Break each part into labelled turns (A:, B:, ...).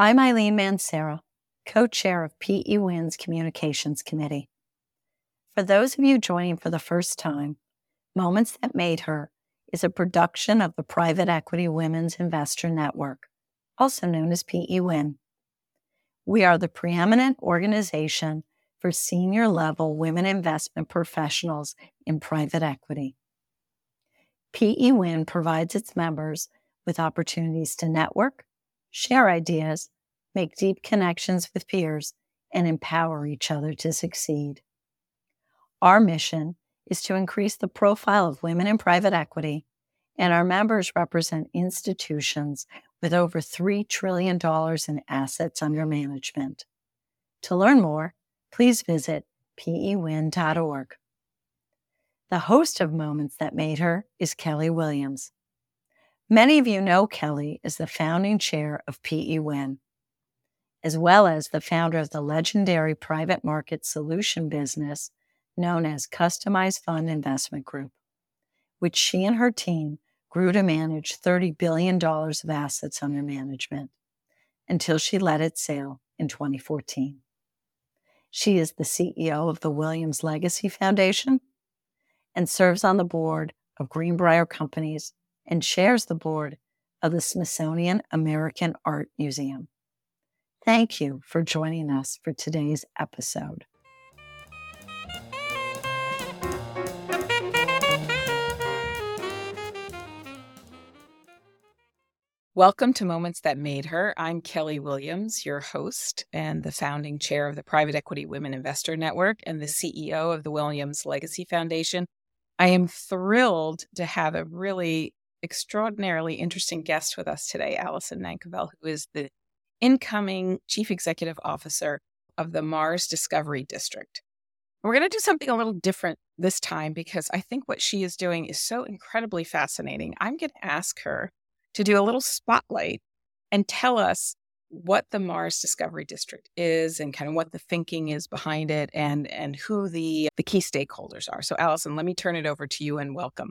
A: I'm Eileen Mancera, co chair of PEWIN's Communications Committee. For those of you joining for the first time, Moments That Made Her is a production of the Private Equity Women's Investor Network, also known as PEWIN. We are the preeminent organization for senior level women investment professionals in private equity. PEWIN provides its members with opportunities to network, share ideas, make deep connections with peers, and empower each other to succeed. Our mission is to increase the profile of women in private equity, and our members represent institutions with over $3 trillion in assets under management. To learn more, please visit pewin.org. The host of Moments That Made Her is Kelly Williams. Many of you know Kelly is the founding chair of PEWIN, as well as the founder of the legendary private market solution business known as Customized Fund Investment Group, which she and her team grew to manage $30 billion of assets under management until she let it sail in 2014. She is the CEO of the Williams Legacy Foundation and serves on the board of Greenbrier Companies and chairs the board of the Smithsonian American Art Museum. Thank you for joining us for today's episode.
B: Welcome to Moments That Made Her. I'm Kelly Williams, your host and the founding chair of the Private Equity Women Investor Network and the CEO of the Williams Legacy Foundation. I am thrilled to have a really extraordinarily interesting guest with us today, Alison Nankivell, who is the incoming Chief Executive Officer of the Mars Discovery District. We're going to do something a little different this time because I think what she is doing is so incredibly fascinating. I'm going to ask her to do a little spotlight and tell us what the Mars Discovery District is and kind of what the thinking is behind it and and who the the key stakeholders are. So Alison, let me turn it over to you and welcome.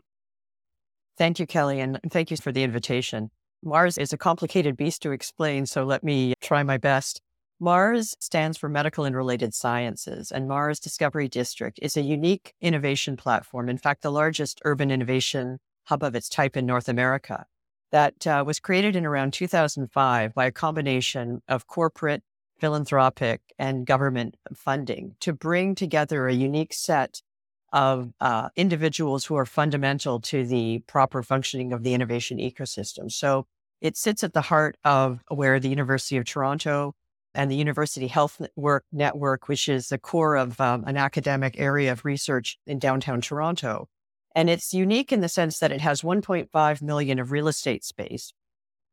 C: Thank you, Kelly, and thank you for the invitation. Mars is a complicated beast to explain, so let me try my best. MARS stands for Medical and Related Sciences, and Mars Discovery District is a unique innovation platform, in fact, the largest urban innovation hub of its type in North America that uh, was created in around 2005 by a combination of corporate, philanthropic, and government funding to bring together a unique set of uh, individuals who are fundamental to the proper functioning of the innovation ecosystem. So it sits at the heart of where the University of Toronto and the University Health Network, Network which is the core of um, an academic area of research in downtown Toronto, and it's unique in the sense that it has 1.5 million of real estate space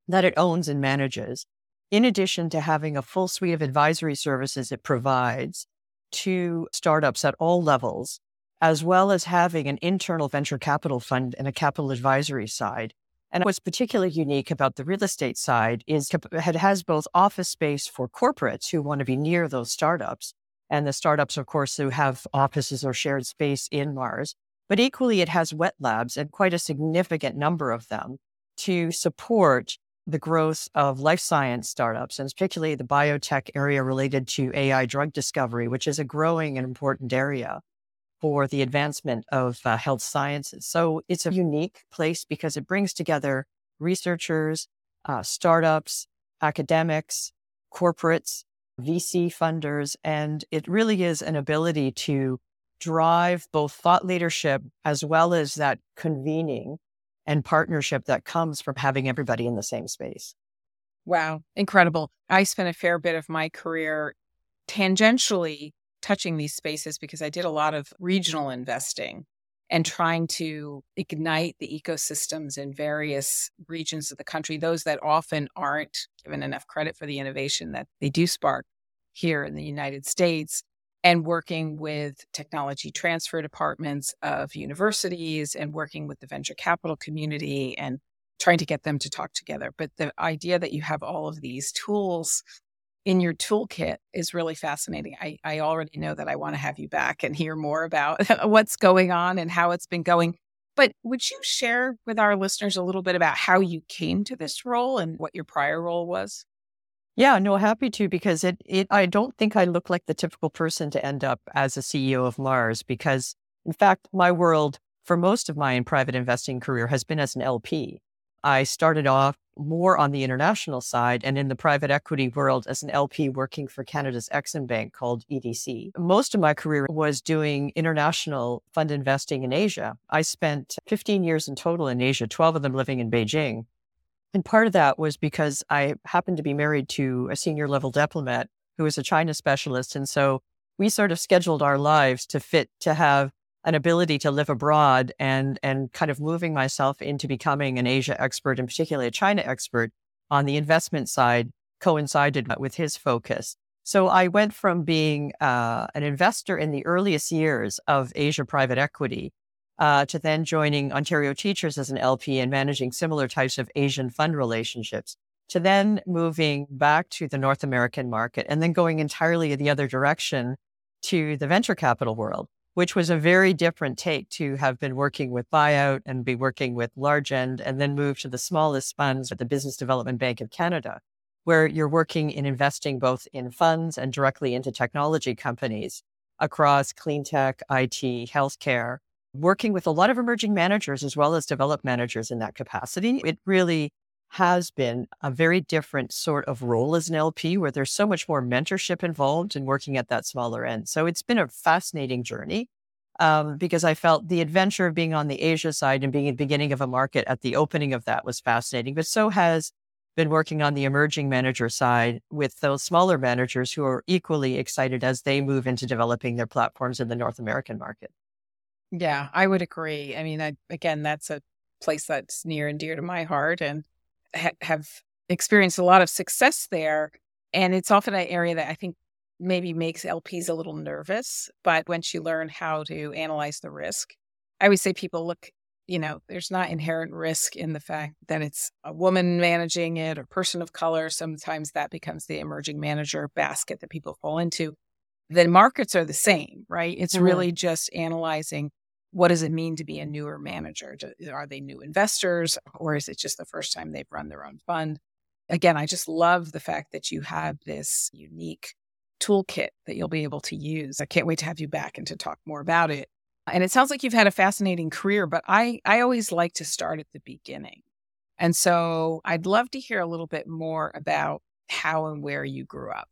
C: that it owns and manages, in addition to having a full suite of advisory services it provides to startups at all levels, as well as having an internal venture capital fund and a capital advisory side. And what's particularly unique about the real estate side is it has both office space for corporates who want to be near those startups, and the startups, of course, who have offices or shared space in Mars, but equally, it has wet labs and quite a significant number of them to support the growth of life science startups, and particularly the biotech area related to AI drug discovery, which is a growing and important area for the advancement of uh, health sciences. So it's a unique place because it brings together researchers, uh, startups, academics, corporates, VC funders, and it really is an ability to drive both thought leadership as well as that convening and partnership that comes from having everybody in the same space.
B: Wow, incredible. I spent a fair bit of my career tangentially touching these spaces because I did a lot of regional investing and trying to ignite the ecosystems in various regions of the country, those that often aren't given enough credit for the innovation that they do spark here in the United States and working with technology transfer departments of universities and working with the venture capital community and trying to get them to talk together. But the idea that you have all of these tools in your toolkit is really fascinating. I, I already know that I want to have you back and hear more about what's going on and how it's been going. But would you share with our listeners a little bit about how you came to this role and what your prior role was?
C: Yeah, no, happy to because it it I don't think I look like the typical person to end up as a CEO of Mars because in fact my world for most of my private investing career has been as an LP. I started off more on the international side and in the private equity world as an LP working for Canada's Exim Bank called EDC. Most of my career was doing international fund investing in Asia. I spent 15 years in total in Asia, 12 of them living in Beijing. And part of that was because I happened to be married to a senior level diplomat who was a China specialist. And so we sort of scheduled our lives to fit to have an ability to live abroad and and kind of moving myself into becoming an Asia expert and particularly a China expert on the investment side coincided with his focus. So I went from being uh, an investor in the earliest years of Asia private equity uh, to then joining Ontario Teachers as an LP and managing similar types of Asian fund relationships, to then moving back to the North American market and then going entirely the other direction to the venture capital world, which was a very different take to have been working with buyout and be working with large end and then move to the smallest funds at the Business Development Bank of Canada, where you're working in investing both in funds and directly into technology companies across clean tech, IT, healthcare, working with a lot of emerging managers as well as developed managers in that capacity. It really has been a very different sort of role as an LP where there's so much more mentorship involved in working at that smaller end. So it's been a fascinating journey um, because I felt the adventure of being on the Asia side and being at the beginning of a market at the opening of that was fascinating, but so has been working on the emerging manager side with those smaller managers who are equally excited as they move into developing their platforms in the North American market.
B: Yeah, I would agree. I mean, I, again, that's a place that's near and dear to my heart and ha- have experienced a lot of success there. And it's often an area that I think maybe makes LPs a little nervous. But once you learn how to analyze the risk, I always say people look, you know, there's not inherent risk in the fact that it's a woman managing it or person of color. Sometimes that becomes the emerging manager basket that people fall into. The markets are the same, right? It's mm-hmm. really just analyzing what does it mean to be a newer manager? Are they new investors or is it just the first time they've run their own fund? Again, I just love the fact that you have this unique toolkit that you'll be able to use. I can't wait to have you back and to talk more about it. And it sounds like you've had a fascinating career, but I, I always like to start at the beginning. And so I'd love to hear a little bit more about how and where you grew up.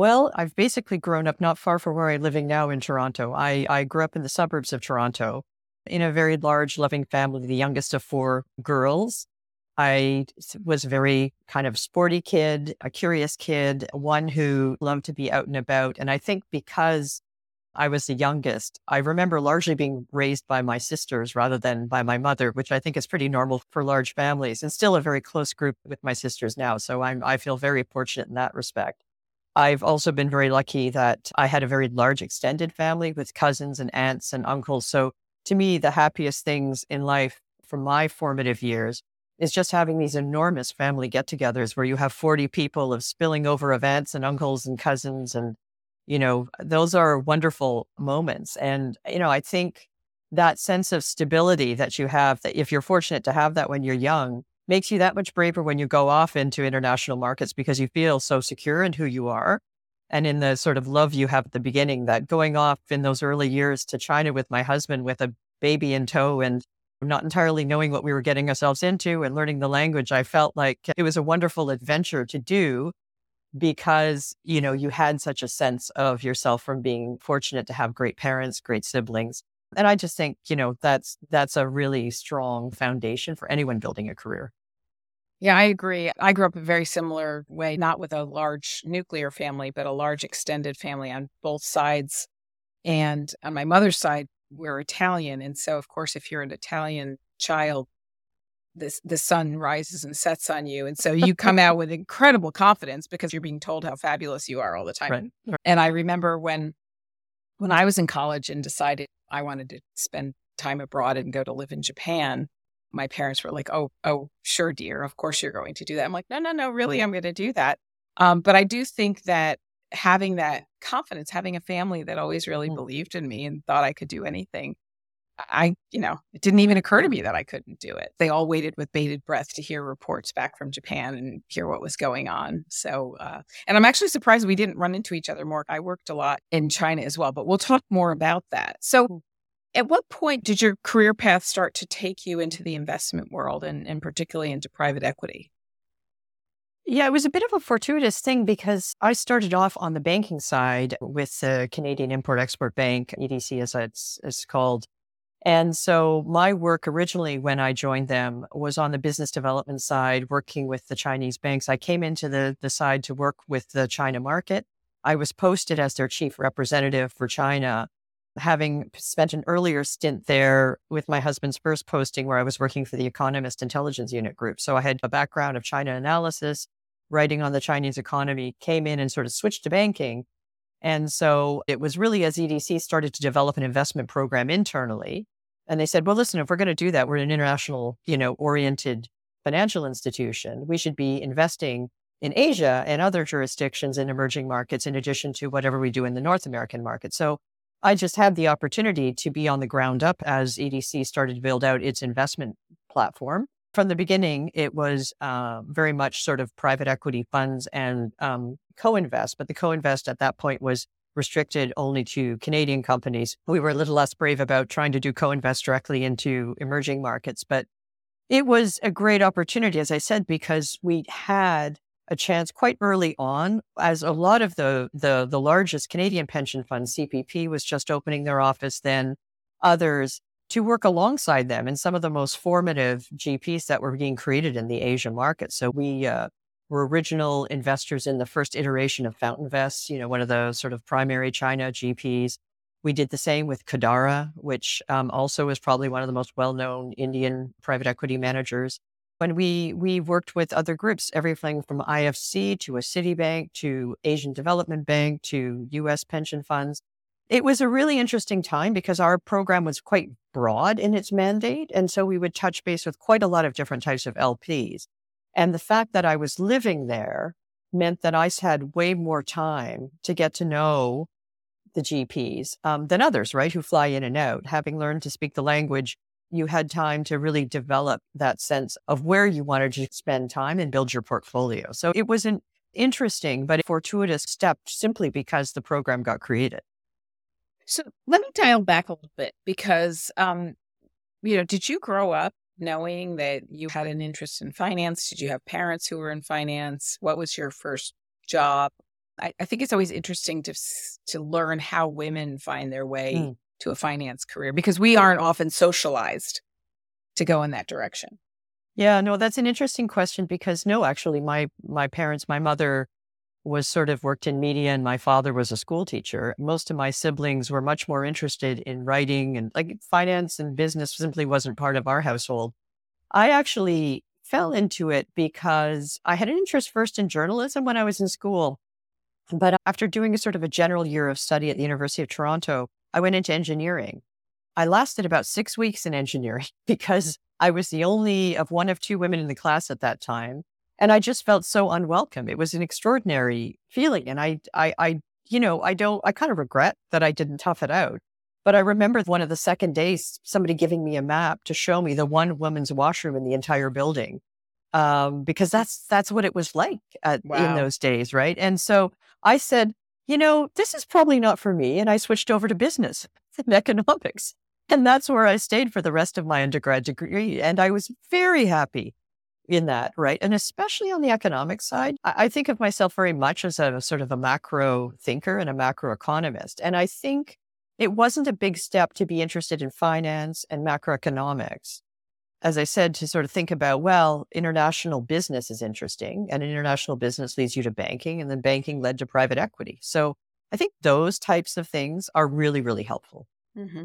C: Well, I've basically grown up not far from where I'm living now in Toronto. I, I grew up in the suburbs of Toronto in a very large, loving family, the youngest of four girls. I was a very kind of sporty kid, a curious kid, one who loved to be out and about. And I think because I was the youngest, I remember largely being raised by my sisters rather than by my mother, which I think is pretty normal for large families and still a very close group with my sisters now. So I'm, I feel very fortunate in that respect. I've also been very lucky that I had a very large extended family with cousins and aunts and uncles. So to me, the happiest things in life from my formative years is just having these enormous family get togethers where you have 40 people of spilling over of aunts and uncles and cousins. And, you know, those are wonderful moments. And, you know, I think that sense of stability that you have, that if you're fortunate to have that when you're young, makes you that much braver when you go off into international markets because you feel so secure in who you are and in the sort of love you have at the beginning that going off in those early years to China with my husband with a baby in tow and not entirely knowing what we were getting ourselves into and learning the language, I felt like it was a wonderful adventure to do because, you know, you had such a sense of yourself from being fortunate to have great parents, great siblings. And I just think, you know, that's that's a really strong foundation for anyone building a career.
B: Yeah, I agree. I grew up a very similar way, not with a large nuclear family, but a large extended family on both sides. And on my mother's side, we're Italian. And so, of course, if you're an Italian child, this the sun rises and sets on you. And so you come out with incredible confidence because you're being told how fabulous you are all the time. Right. And I remember when when I was in college and decided I wanted to spend time abroad and go to live in Japan, my parents were like, "Oh, oh, sure, dear, of course you're going to do that." I'm like, "No, no, no, really, I'm going to do that." Um, but I do think that having that confidence, having a family that always really mm. believed in me and thought I could do anything, I, you know, it didn't even occur to me that I couldn't do it. They all waited with bated breath to hear reports back from Japan and hear what was going on. So, uh, and I'm actually surprised we didn't run into each other more. I worked a lot in China as well, but we'll talk more about that. So, hmm. At what point did your career path start to take you into the investment world and, and particularly into private equity?
C: Yeah, it was a bit of a fortuitous thing because I started off on the banking side with the Canadian Import Export Bank, EDC as it's, it's called. And so my work originally when I joined them was on the business development side, working with the Chinese banks. I came into the, the side to work with the China market. I was posted as their chief representative for China, having spent an earlier stint there with my husband's first posting where I was working for the Economist Intelligence Unit Group. So I had a background of China analysis, writing on the Chinese economy, came in and sort of switched to banking and so it was really as EDC started to develop an investment program internally. And they said, well, listen, if we're going to do that, we're an international, you know, oriented financial institution. We should be investing in Asia and other jurisdictions in emerging markets, in addition to whatever we do in the North American market. So I just had the opportunity to be on the ground up as EDC started to build out its investment platform. From the beginning, it was uh, very much sort of private equity funds and um, co-invest, but the co-invest at that point was restricted only to Canadian companies. We were a little less brave about trying to do co-invest directly into emerging markets, but it was a great opportunity, as I said, because we had a chance quite early on, as a lot of the the, the largest Canadian pension funds, CPP, was just opening their office. Then others to work alongside them in some of the most formative GPs that were being created in the Asia market. So we uh, were original investors in the first iteration of FountainVest, you know, one of the sort of primary China GPs. We did the same with Kedaara, which um, also is probably one of the most well-known Indian private equity managers. When we we worked with other groups, everything from IFC to a Citibank to Asian Development Bank to U.S. pension funds. It was a really interesting time because our program was quite broad in its mandate, and so we would touch base with quite a lot of different types of LPs. And the fact that I was living there meant that I had way more time to get to know the GPs um, than others, right, who fly in and out. Having learned to speak the language, you had time to really develop that sense of where you wanted to spend time and build your portfolio. So it was an interesting but fortuitous step simply because the program got created.
B: So let me dial back a little bit because, um, you know, did you grow up knowing that you had an interest in finance? Did you have parents who were in finance? What was your first job? I, I think it's always interesting to to learn how women find their way mm. To a finance career because we aren't often socialized to go in that direction.
C: Yeah, no, that's an interesting question because no, actually, my my parents, my mother was sort of worked in media and my father was a school teacher. Most of my siblings were much more interested in writing and like finance and business simply wasn't part of our household. I actually fell into it because I had an interest first in journalism when I was in school. But after doing a sort of a general year of study at the University of Toronto, I went into engineering. I lasted about six weeks in engineering because I was the only of one of two women in the class at that time. And I just felt so unwelcome. It was an extraordinary feeling. And I, I, I, you know, I don't, I kind of regret that I didn't tough it out. But I remember one of the second days, somebody giving me a map to show me the one woman's washroom in the entire building. Um, because that's, that's what it was like at, wow. in those days. Right. And so I said, you know, this is probably not for me. And I switched over to business and economics. And that's where I stayed for the rest of my undergrad degree. And I was very happy in that, right? And especially on the economic side, I, think of myself very much as a sort of a macro thinker and a macro economist. And I think it wasn't a big step to be interested in finance and macroeconomics. As I said, to sort of think about, well, international business is interesting, and international business leads you to banking, and then banking led to private equity. So I think those types of things are really, really helpful.
B: Mm-hmm.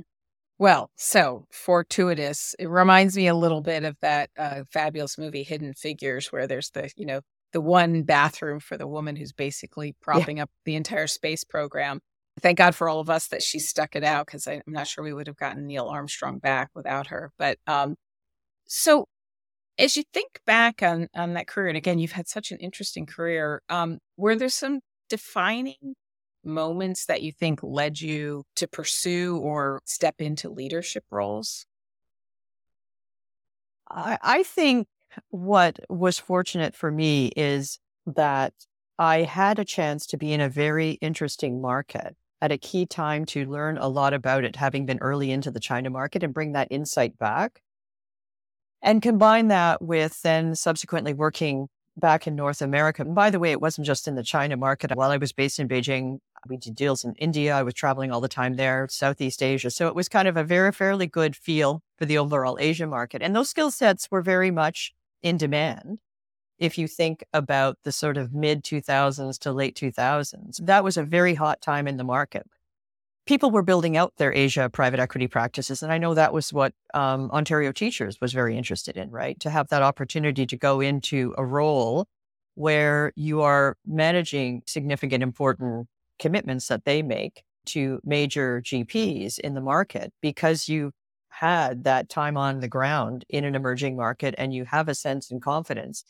B: Well, so fortuitous. It reminds me a little bit of that uh, fabulous movie Hidden Figures, where there's the you know the one bathroom for the woman who's basically propping yeah. up the entire space program. Thank God for all of us that she stuck it out because I'm not sure we would have gotten Neil Armstrong back without her. But um, so as you think back on on that career, and again, you've had such an interesting career. Um, were there some defining moments that you think led you to pursue or step into leadership roles?
C: I, I think what was fortunate for me is that I had a chance to be in a very interesting market at a key time to learn a lot about it, having been early into the China market and bring that insight back. And combine that with then subsequently working back in North America. And by the way, it wasn't just in the China market. While I was based in Beijing, we did deals in India. I was traveling all the time there, Southeast Asia. So it was kind of a very, fairly good feel for the overall Asia market. And those skill sets were very much in demand. If you think about the sort of mid 2000s to late 2000s, that was a very hot time in the market. People were building out their Asia private equity practices. And I know that was what um, Ontario Teachers was very interested in, right? To have that opportunity to go into a role where you are managing significant, important commitments that they make to major GPs in the market because you had that time on the ground in an emerging market and you have a sense and confidence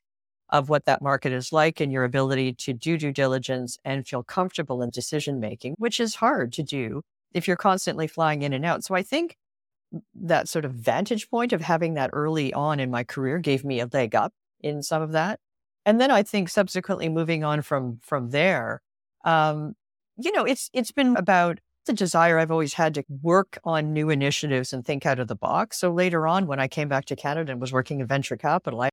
C: of what that market is like and your ability to do due diligence and feel comfortable in decision making, which is hard to do if you're constantly flying in and out. So I think that sort of vantage point of having that early on in my career gave me a leg up in some of that. And then I think subsequently moving on from from there, um, you know, it's it's been about the desire I've always had to work on new initiatives and think out of the box. So later on, when I came back to Canada and was working in venture capital, I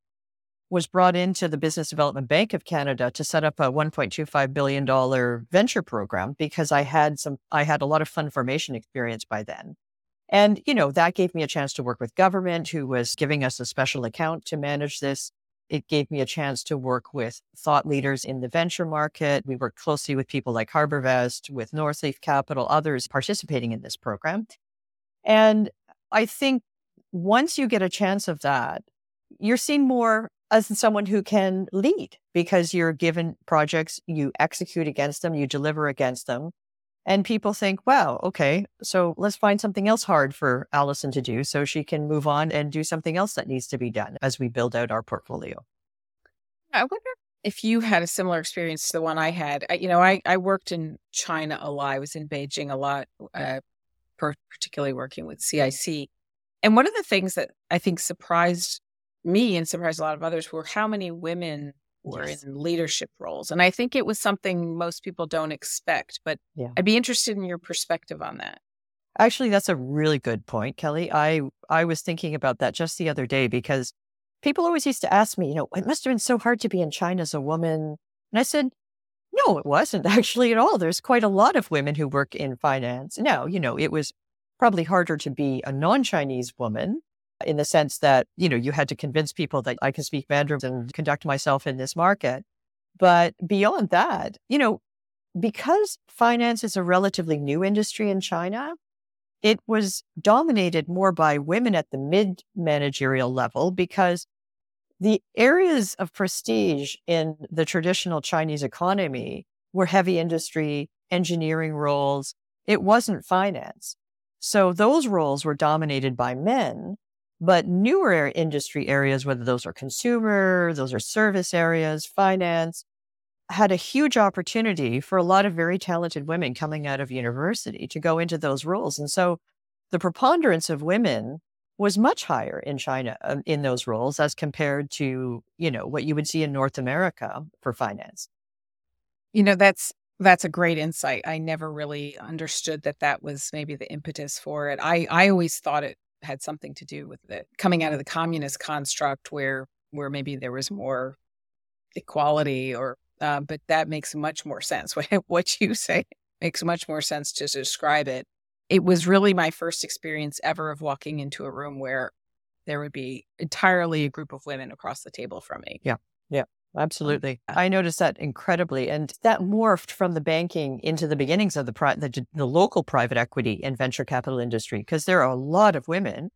C: was brought into the Business Development Bank of Canada to set up a $1.25 billion venture program because I had some, I had a lot of fund formation experience by then. And, you know, that gave me a chance to work with government who was giving us a special account to manage this it gave me a chance to work with thought leaders in the venture market. We worked closely with people like HarbourVest, with Northleaf Capital, others participating in this program. And I think once you get a chance of that, you're seeing more as someone who can lead because you're given projects, you execute against them, you deliver against them. And people think, wow, okay, so let's find something else hard for Alison to do so she can move on and do something else that needs to be done as we build out our portfolio.
B: I wonder if you had a similar experience to the one I had. I, you know, I, I worked in China a lot. I was in Beijing a lot, uh, particularly working with CIC. And one of the things that I think surprised me and surprised a lot of others were how many women were yes. in leadership roles. And I think it was something most people don't expect, but yeah. I'd be interested in your perspective on that.
C: Actually, that's a really good point, Kelly. I I was thinking about that just the other day because people always used to ask me, you know, it must have been so hard to be in China as a woman. And I said, no, it wasn't actually at all. There's quite a lot of women who work in finance. Now, you know, it was probably harder to be a non-Chinese woman in the sense that, you know, you had to convince people that I can speak Mandarin and mm. conduct myself in this market. But beyond that, you know, because finance is a relatively new industry in China, it was dominated more by women at the mid managerial level because the areas of prestige in the traditional Chinese economy were heavy industry, engineering roles. It wasn't finance. So those roles were dominated by men. But newer industry areas, whether those are consumer, those are service areas, finance, had a huge opportunity for a lot of very talented women coming out of university to go into those roles. And so the preponderance of women was much higher in China um, in those roles as compared to, you know, what you would see in North America for finance.
B: You know, that's that's a great insight. I never really understood that that was maybe the impetus for it. I I always thought it had something to do with it coming out of the communist construct where where maybe there was more equality or uh, but that makes much more sense. What you say makes much more sense to describe it. It was really my first experience ever of walking into a room where there would be entirely a group of women across the table from me.
C: Yeah yeah Absolutely. I noticed that incredibly. And that morphed from the banking into the beginnings of the, pri- the, the local private equity and venture capital industry, because there are a lot of women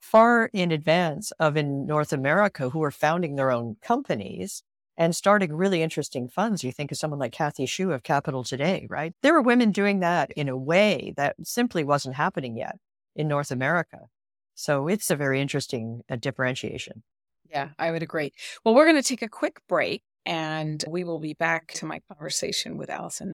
C: far in advance of in North America who are founding their own companies and starting really interesting funds. You think of someone like Kathy Xu of Capital Today, right? There were women doing that in a way that simply wasn't happening yet in North America. So it's a very interesting uh, differentiation.
B: Yeah, I would agree. Well, we're going to take a quick break and we will be back to my conversation with Alison.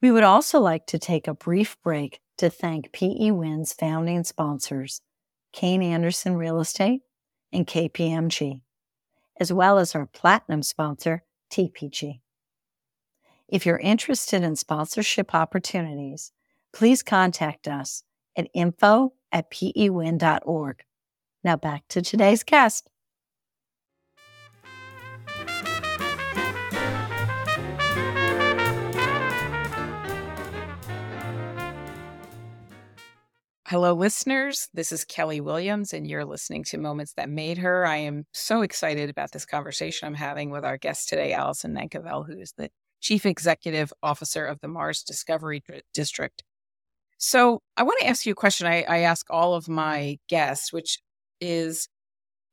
A: We would also like to take a brief break to thank PEWINs founding sponsors, Kayne Anderson Real Estate and KPMG, as well as our platinum sponsor, TPG. If you're interested in sponsorship opportunities, please contact us at info at pewin.org. Now back to today's guest.
B: Hello, listeners. This is Kelly Williams, and you're listening to Moments That Made Her. I am so excited about this conversation I'm having with our guest today, Alison Nankivell, who is the Chief Executive Officer of the Mars Discovery District. So, I want to ask you a question I, I ask all of my guests, which is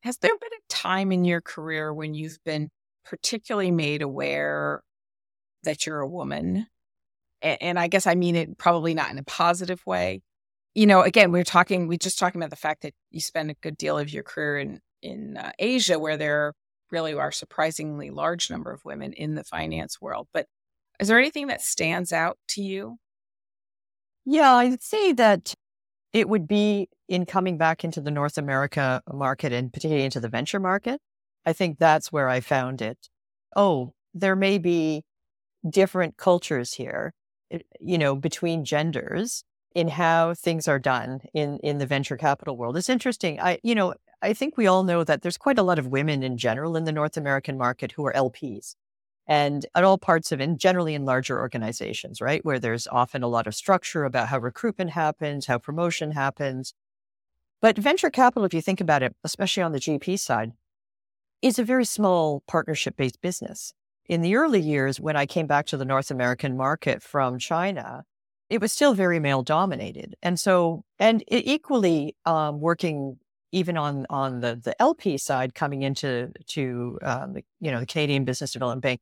B: Has there been a time in your career when you've been particularly made aware that you're a woman? And, and I guess I mean it probably not in a positive way you know, again, we are talking, we're just talking about the fact that you spend a good deal of your career in in uh, Asia, where there really are surprisingly large number of women in the finance world. But is there anything that stands out to you?
C: Yeah, I'd say that it would be in coming back into the North America market and particularly into the venture market. I think that's where I found it. Oh, there may be different cultures here, eh, you know, between genders in how things are done in in the venture capital world. It's interesting. I you know, I think we all know that there's quite a lot of women in general in the North American market who are LPs. And at all parts of and generally in larger organizations, right? Where there's often a lot of structure about how recruitment happens, how promotion happens. But venture capital, if you think about it, especially on the GP side, is a very small partnership based business. In the early years, when I came back to the North American market from China, it was still very male dominated. And so, and equally um, working even on on the the LP side, coming into to um, the you know the Canadian Business Development Bank,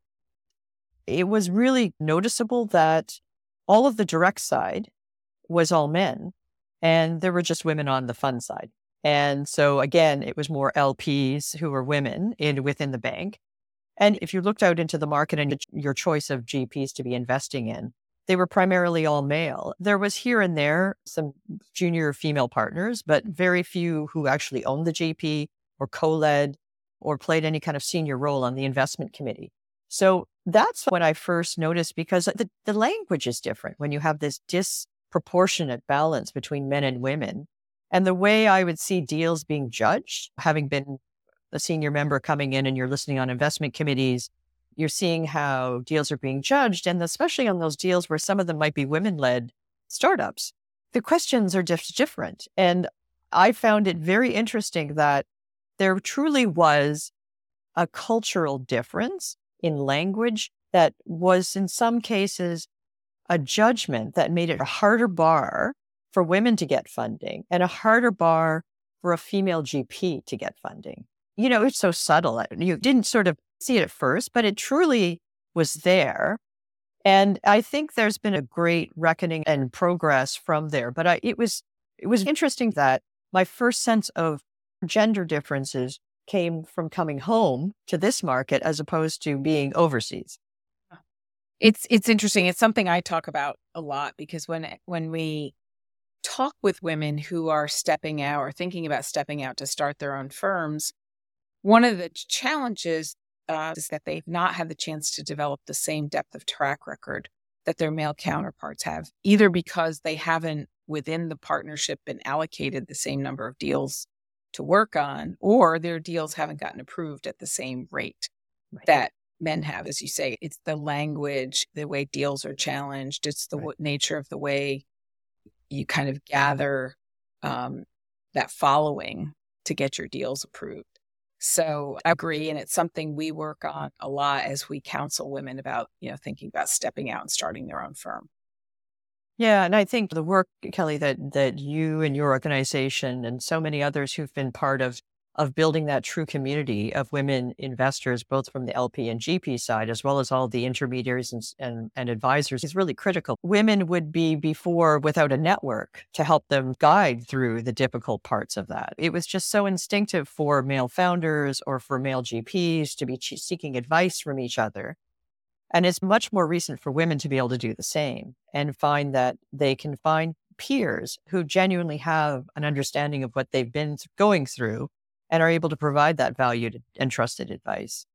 C: it was really noticeable that all of the direct side was all men, and there were just women on the fund side. And so again, it was more LPs who were women in within the bank. And if you looked out into the market and your choice of GPs to be investing in, they were primarily all male. There was here and there some junior female partners, but very few who actually owned the GP or co led or played any kind of senior role on the investment committee. So that's what I first noticed because the, the language is different when you have this disproportionate balance between men and women. And the way I would see deals being judged, having been a senior member coming in and you're listening on investment committees, you're seeing how deals are being judged, and especially on those deals where some of them might be women led startups, the questions are just different. And I found it very interesting that there truly was a cultural difference in language that was, in some cases, a judgment that made it a harder bar for women to get funding and a harder bar for a female GP to get funding. You know, it's so subtle. You didn't sort of see it at first, but it truly was there. And I think there's been a great reckoning and progress from there. But I, it was it was interesting that my first sense of gender differences came from coming home to this market as opposed to being overseas. Ah.
B: It's it's interesting. It's something I talk about a lot because when when we talk with women who are stepping out or thinking about stepping out to start their own firms, one of the challenges uh, is that they've not had the chance to develop the same depth of track record that their male counterparts have, either because they haven't within the partnership been allocated the same number of deals to work on, or their deals haven't gotten approved at the same rate right. that men have. As you say, it's the language, the way deals are challenged, it's the right. w- nature of the way you kind of gather um, that following to get your deals approved. So I agree. And it's something we work on a lot as we counsel women about, you know, thinking about stepping out and starting their own firm.
C: Yeah, and I think the work, Kelly, that that you and your organization and so many others who've been part of of building that true community of women investors, both from the LP and GP side, as well as all the intermediaries and, and, and, advisors, is really critical. Women would be before without a network to help them guide through the difficult parts of that. It was just so instinctive for male founders or for male GPs to be seeking advice from each other. And it's much more recent for women to be able to do the same and find that they can find peers who genuinely have an understanding of what they've been going through and are able to provide that valued and trusted advice.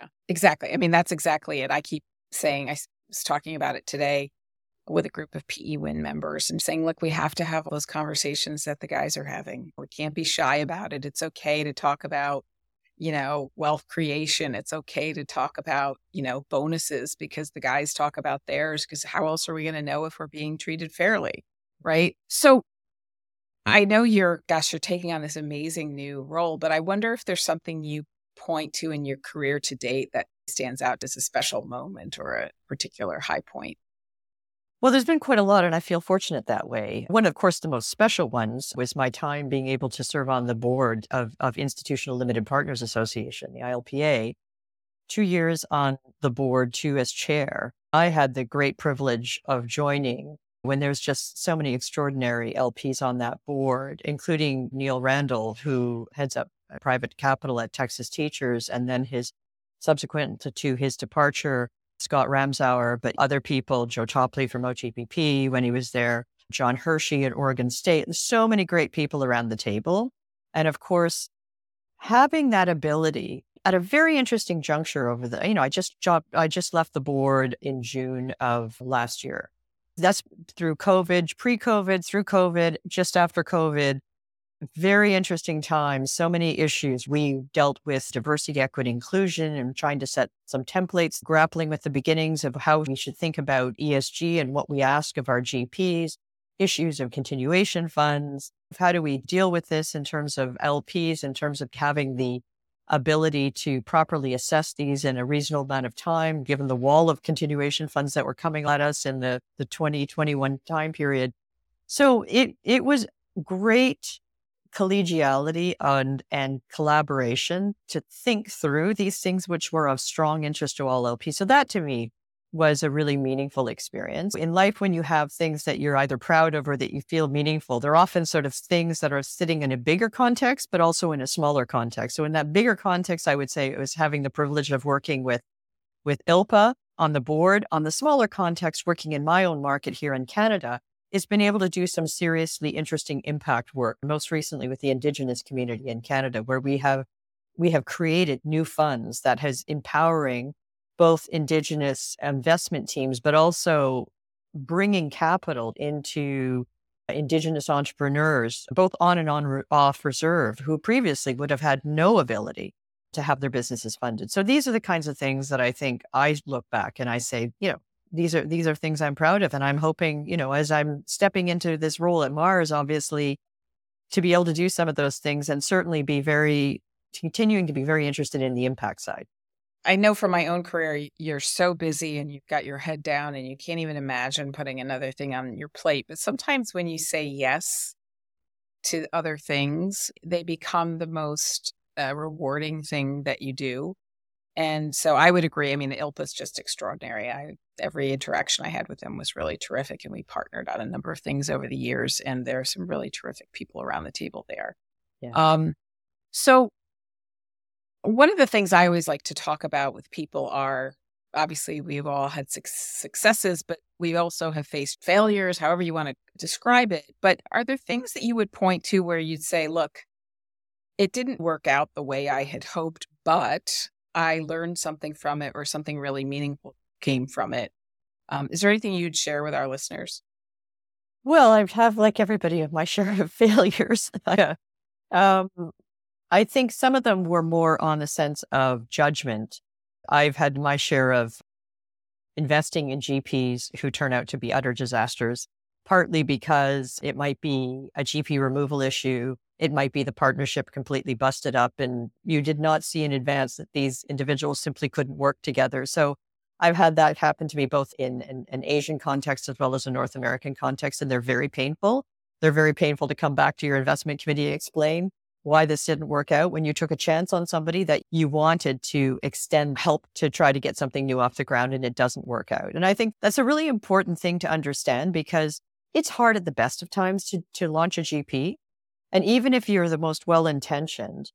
B: Yeah, exactly. I mean, that's exactly it. I keep saying, I was talking about it today with a group of PEWIN members and saying, look, we have to have those conversations that the guys are having. We can't be shy about it. It's okay to talk about, you know, wealth creation. It's okay to talk about, you know, bonuses because the guys talk about theirs because how else are we going to know if we're being treated fairly? Right. So I know you're, gosh, you're taking on this amazing new role, but I wonder if there's something you point to in your career to date that stands out as a special moment or a particular high point.
C: Well, there's been quite a lot, and I feel fortunate that way. One, of course, the most special ones was my time being able to serve on the board of, of Institutional Limited Partners Association, the ILPA, two years on the board, two as chair. I had the great privilege of joining when there's just so many extraordinary LPs on that board, including Neil Randall, who heads up private capital at Texas Teachers, and then his subsequent to, to his departure, Scott Ramsauer, but other people, Joe Topley from OGPP when he was there, John Hershey at Oregon State, and so many great people around the table. And of course, having that ability at a very interesting juncture over the, you know, I just I just left the board in June of last year. That's through COVID, pre COVID, through COVID, just after COVID. Very interesting times, so many issues. We dealt with diversity, equity, inclusion, and trying to set some templates, grappling with the beginnings of how we should think about ESG and what we ask of our GPs, issues of continuation funds. How do we deal with this in terms of LPs, in terms of having the ability to properly assess these in a reasonable amount of time, given the wall of continuation funds that were coming at us in the, the 2021 time period. So it, it was great collegiality and, and collaboration to think through these things which were of strong interest to all LP. So that to me was a really meaningful experience. In life, when you have things that you're either proud of or that you feel meaningful, they're often sort of things that are sitting in a bigger context, but also in a smaller context. So in that bigger context, I would say it was having the privilege of working with, with ILPA on the board. On the smaller context, working in my own market here in Canada, it's been able to do some seriously interesting impact work, most recently with the Indigenous community in Canada, where we have we have created new funds that has empowering both indigenous investment teams, but also bringing capital into indigenous entrepreneurs, both on and on off reserve, who previously would have had no ability to have their businesses funded. So these are the kinds of things that I think I look back and I say, you know, these are these are things I'm proud of, and I'm hoping, you know, as I'm stepping into this role at Mars, obviously, to be able to do some of those things and certainly be very continuing to be very interested in the impact side.
B: I know from my own career, you're so busy and you've got your head down and you can't even imagine putting another thing on your plate. But sometimes when you say yes to other things, they become the most uh, rewarding thing that you do. And so I would agree. I mean, ILPA is just extraordinary. I every interaction I had with them was really terrific, and we partnered on a number of things over the years. And there are some really terrific people around the table there. Yeah. Um, so one of the things I always like to talk about with people are obviously we've all had successes, but we also have faced failures, however you want to describe it. But are there things that you would point to where you'd say, look, it didn't work out the way I had hoped, but I learned something from it or something really meaningful came from it? Um, is there anything you'd share with our listeners?
C: Well, I have, like everybody, my share of failures. um, I think some of them were more on the sense of judgment. I've had my share of investing in GPs who turn out to be utter disasters, partly because it might be a GP removal issue. It might be the partnership completely busted up and you did not see in advance that these individuals simply couldn't work together. So I've had that happen to me both in an, an Asian context as well as a North American context, and they're very painful. They're very painful to come back to your investment committee and explain why this didn't work out when you took a chance on somebody that you wanted to extend help to try to get something new off the ground and it doesn't work out. And I think that's a really important thing to understand because it's hard at the best of times to, to launch a GP. And even if you're the most well intentioned,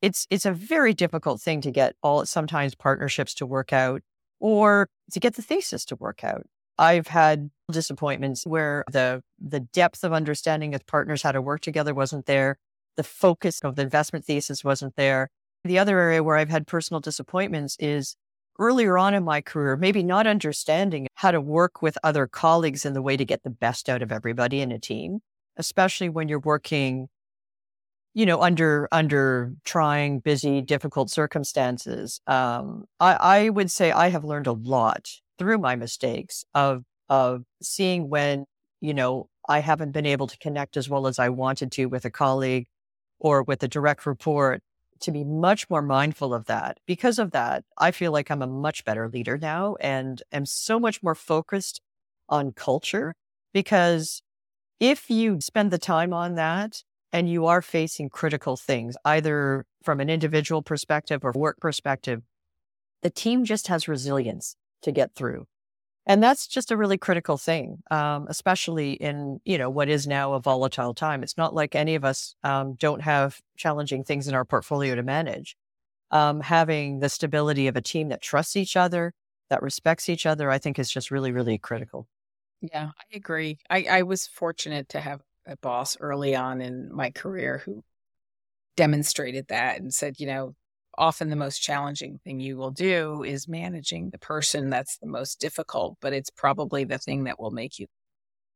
C: it's it's a very difficult thing to get all sometimes partnerships to work out or to get the thesis to work out. I've had disappointments where the the depth of understanding of partners how to work together wasn't there. The focus of the investment thesis wasn't there. The other area where I've had personal disappointments is earlier on in my career, maybe not understanding how to work with other colleagues in the way to get the best out of everybody in a team, especially when you're working you know, under under trying, busy, difficult circumstances, um, I, I would say I have learned a lot through my mistakes of of seeing when you know I haven't been able to connect as well as I wanted to with a colleague or with a direct report to be much more mindful of that. Because of that, I feel like I'm a much better leader now and am so much more focused on culture because if you spend the time on that and you are facing critical things, either from an individual perspective or work perspective, the team just has resilience to get through. And that's just a really critical thing, um, especially in you know what is now a volatile time. It's not like any of us um, don't have challenging things in our portfolio to manage. Um, having the stability of a team that trusts each other, that respects each other, I think is just really, really critical.
B: Yeah, I agree. I, I was fortunate to have a boss early on in my career who demonstrated that and said, you know, often the most challenging thing you will do is managing the person that's the most difficult, but it's probably the thing that will make you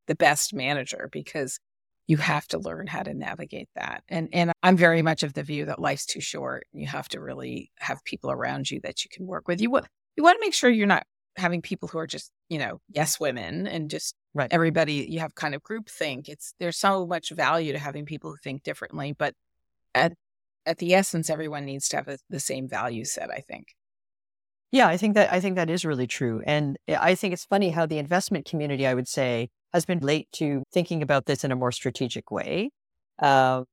B: the best manager because you have to learn how to navigate that. And and I'm very much of the view that life's too short. You have to really have people around you that you can work with. You want you want to make sure you're not having people who are just, you know, yes women and just right. everybody you have kind of group think. It's there's so much value to having people who think differently, but at at the essence everyone needs to have a, the same value set, I think.
C: Yeah, I think that I think that is really true. And I think it's funny how the investment community, I would say, has been late to thinking about this in a more strategic way. Um,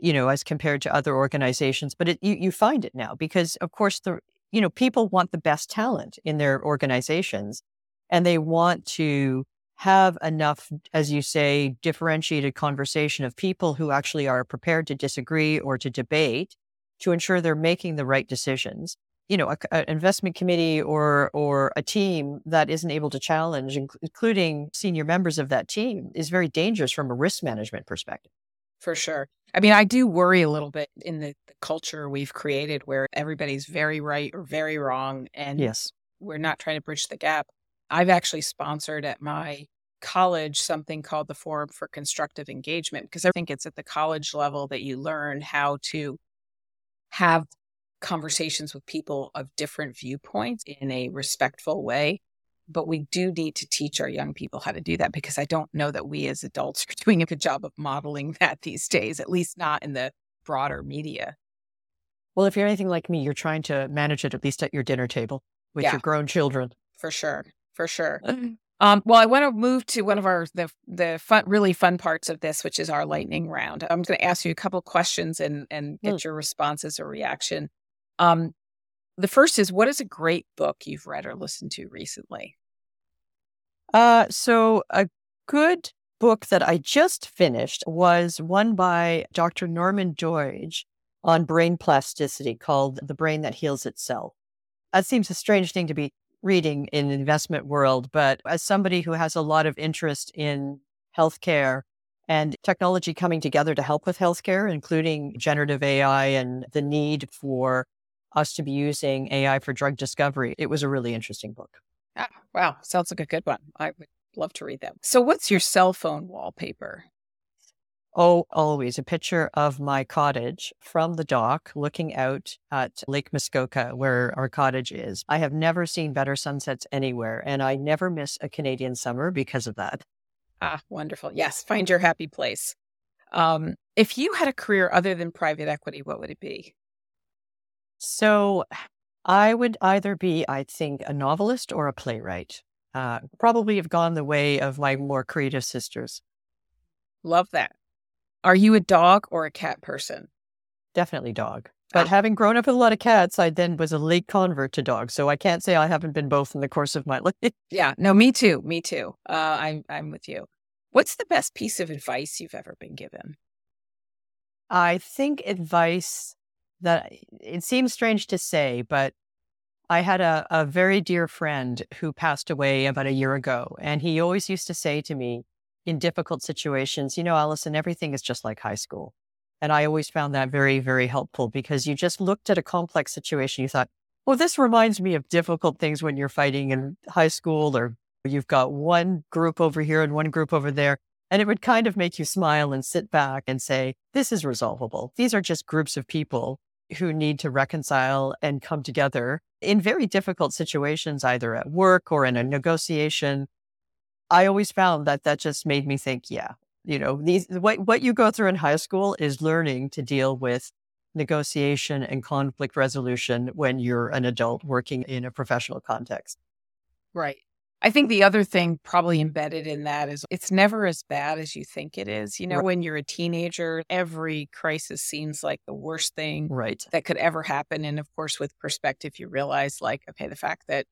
C: you know, as compared to other organizations, but it, you, you find it now because, of course, the you know, people want the best talent in their organizations and they want to have enough, as you say, differentiated conversation of people who actually are prepared to disagree or to debate to ensure they're making the right decisions. You know, an investment committee or or a team that isn't able to challenge, including senior members of that team, is very dangerous from a risk management perspective.
B: For sure. I mean, I do worry a little bit in the, the culture we've created where everybody's very right or very wrong. And
C: yes.
B: we're not trying to bridge the gap. I've actually sponsored at my college something called the Forum for Constructive Engagement because I think it's at the college level that you learn how to have conversations with people of different viewpoints in a respectful way but we do need to teach our young people how to do that because I don't know that we as adults are doing a good job of modeling that these days, at least not in the broader media.
C: Well, if you're anything like me, you're trying to manage it at least at your dinner table with yeah, your grown children.
B: For sure. For sure. Um, well, I want to move to one of our the the fun, really fun parts of this, which is our lightning round. I'm going to ask you a couple questions and and get mm. your responses or reaction. Um, the first is, what is a great book you've read or listened to recently?
C: Uh, so a good book that I just finished was one by Dr. Norman Doidge on brain plasticity called The Brain That Heals Itself. That seems a strange thing to be reading in the investment world, but as somebody who has a lot of interest in healthcare and technology coming together to help with healthcare, including generative AI and the need for us to be using AI for drug discovery, it was a really interesting book.
B: Ah, wow. Sounds like a good one. I would love to read that. So, what's your cell phone wallpaper?
C: Oh, always a picture of my cottage from the dock looking out at Lake Muskoka, where our cottage is. I have never seen better sunsets anywhere, and I never miss a Canadian summer because of that.
B: Ah, wonderful. Yes, find your happy place. Um, if you had a career other than private equity, what would it be?
C: So I would either be, I think, a novelist or a playwright. Uh, probably have gone the way of my more creative sisters.
B: Love that. Are you a dog or a cat person?
C: definitely dog. But ah. having grown up with a lot of cats, I then was a late convert to dogs. So I can't say I haven't been both in the course of my life.
B: yeah, no, me too. Me too. Uh, I'm I'm with you. What's the best piece of advice you've ever been given?
C: I think advice that it seems strange to say, but I had a, a very dear friend who passed away about a year ago. And he always used to say to me in difficult situations, you know, Alison, everything is just like high school. And I always found that very, very helpful because you just looked at a complex situation. You thought, well, this reminds me of difficult things when you're fighting in high school or you've got one group over here and one group over there. And it would kind of make you smile and sit back and say, this is resolvable. These are just groups of people who need to reconcile and come together in very difficult situations, either at work or in a negotiation. I always found that that just made me think, yeah, you know, these what what you go through in high school is learning to deal with negotiation and conflict resolution when you're an adult working in a professional context.
B: Right. I think the other thing probably embedded in that is it's never as bad as you think it is. You know, right. when you're a teenager, every crisis seems like the worst thing
C: right.
B: that could ever happen. And of course, with perspective, you realize, like, okay, the fact that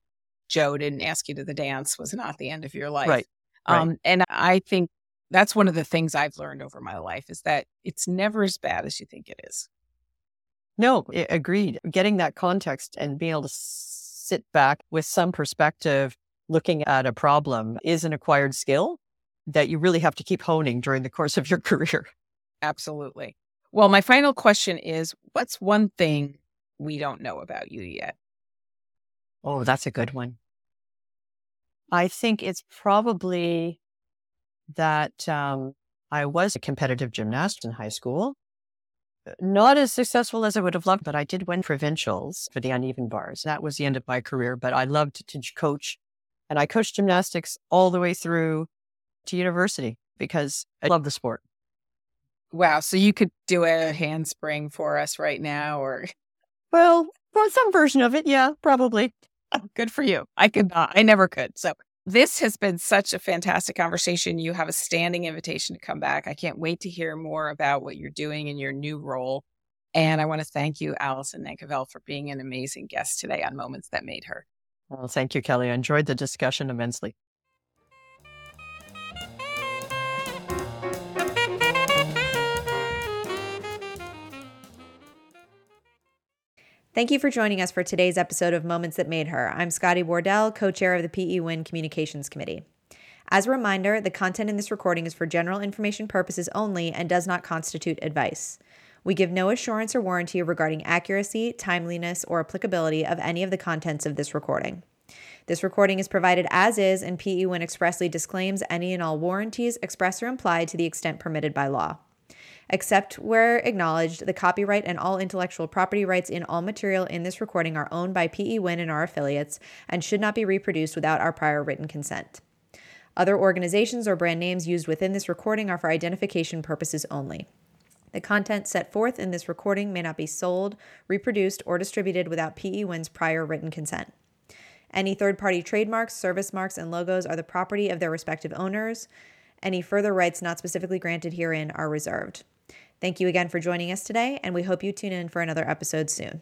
B: Joe didn't ask you to the dance was not the end of your life.
C: Right.
B: Um, right. And I think that's one of the things I've learned over my life is that it's never as bad as you think it is.
C: No, agreed. Getting that context and being able to sit back with some perspective looking at a problem is an acquired skill that you really have to keep honing during the course of your career.
B: Absolutely. Well, my final question is what's one thing we don't know about you yet?
C: Oh, that's a good one. I think it's probably that um, I was a competitive gymnast in high school. Not as successful as I would have loved, but I did win provincials for the uneven bars. That was the end of my career, but I loved to coach and I coached gymnastics all the way through to university because I love the sport.
B: Wow. So you could do a handspring for us right now or
C: well, for some version of it, yeah, probably.
B: Oh, good for you. I could not. I never could. So this has been such a fantastic conversation. You have a standing invitation to come back. I can't wait to hear more about what you're doing in your new role. And I want to thank you, Alison Nankivell, for being an amazing guest today on Moments That Made Her.
C: Well, thank you, Kelly. I enjoyed the discussion immensely.
D: Thank you for joining us for today's episode of Moments That Made Her. I'm Scotty Wardell, co chair of the PEWIN Communications Committee. As a reminder, the content in this recording is for general information purposes only and does not constitute advice. We give no assurance or warranty regarding accuracy, timeliness, or applicability of any of the contents of this recording. This recording is provided as is, and PEWIN expressly disclaims any and all warranties, express or implied, to the extent permitted by law. Except where acknowledged, the copyright and all intellectual property rights in all material in this recording are owned by PEWIN and our affiliates and should not be reproduced without our prior written consent. Other organizations or brand names used within this recording are for identification purposes only. The content set forth in this recording may not be sold, reproduced, or distributed without PEWIN's prior written consent. Any third party trademarks, service marks, and logos are the property of their respective owners. Any further rights not specifically granted herein are reserved. Thank you again for joining us today, and we hope you tune in for another episode soon.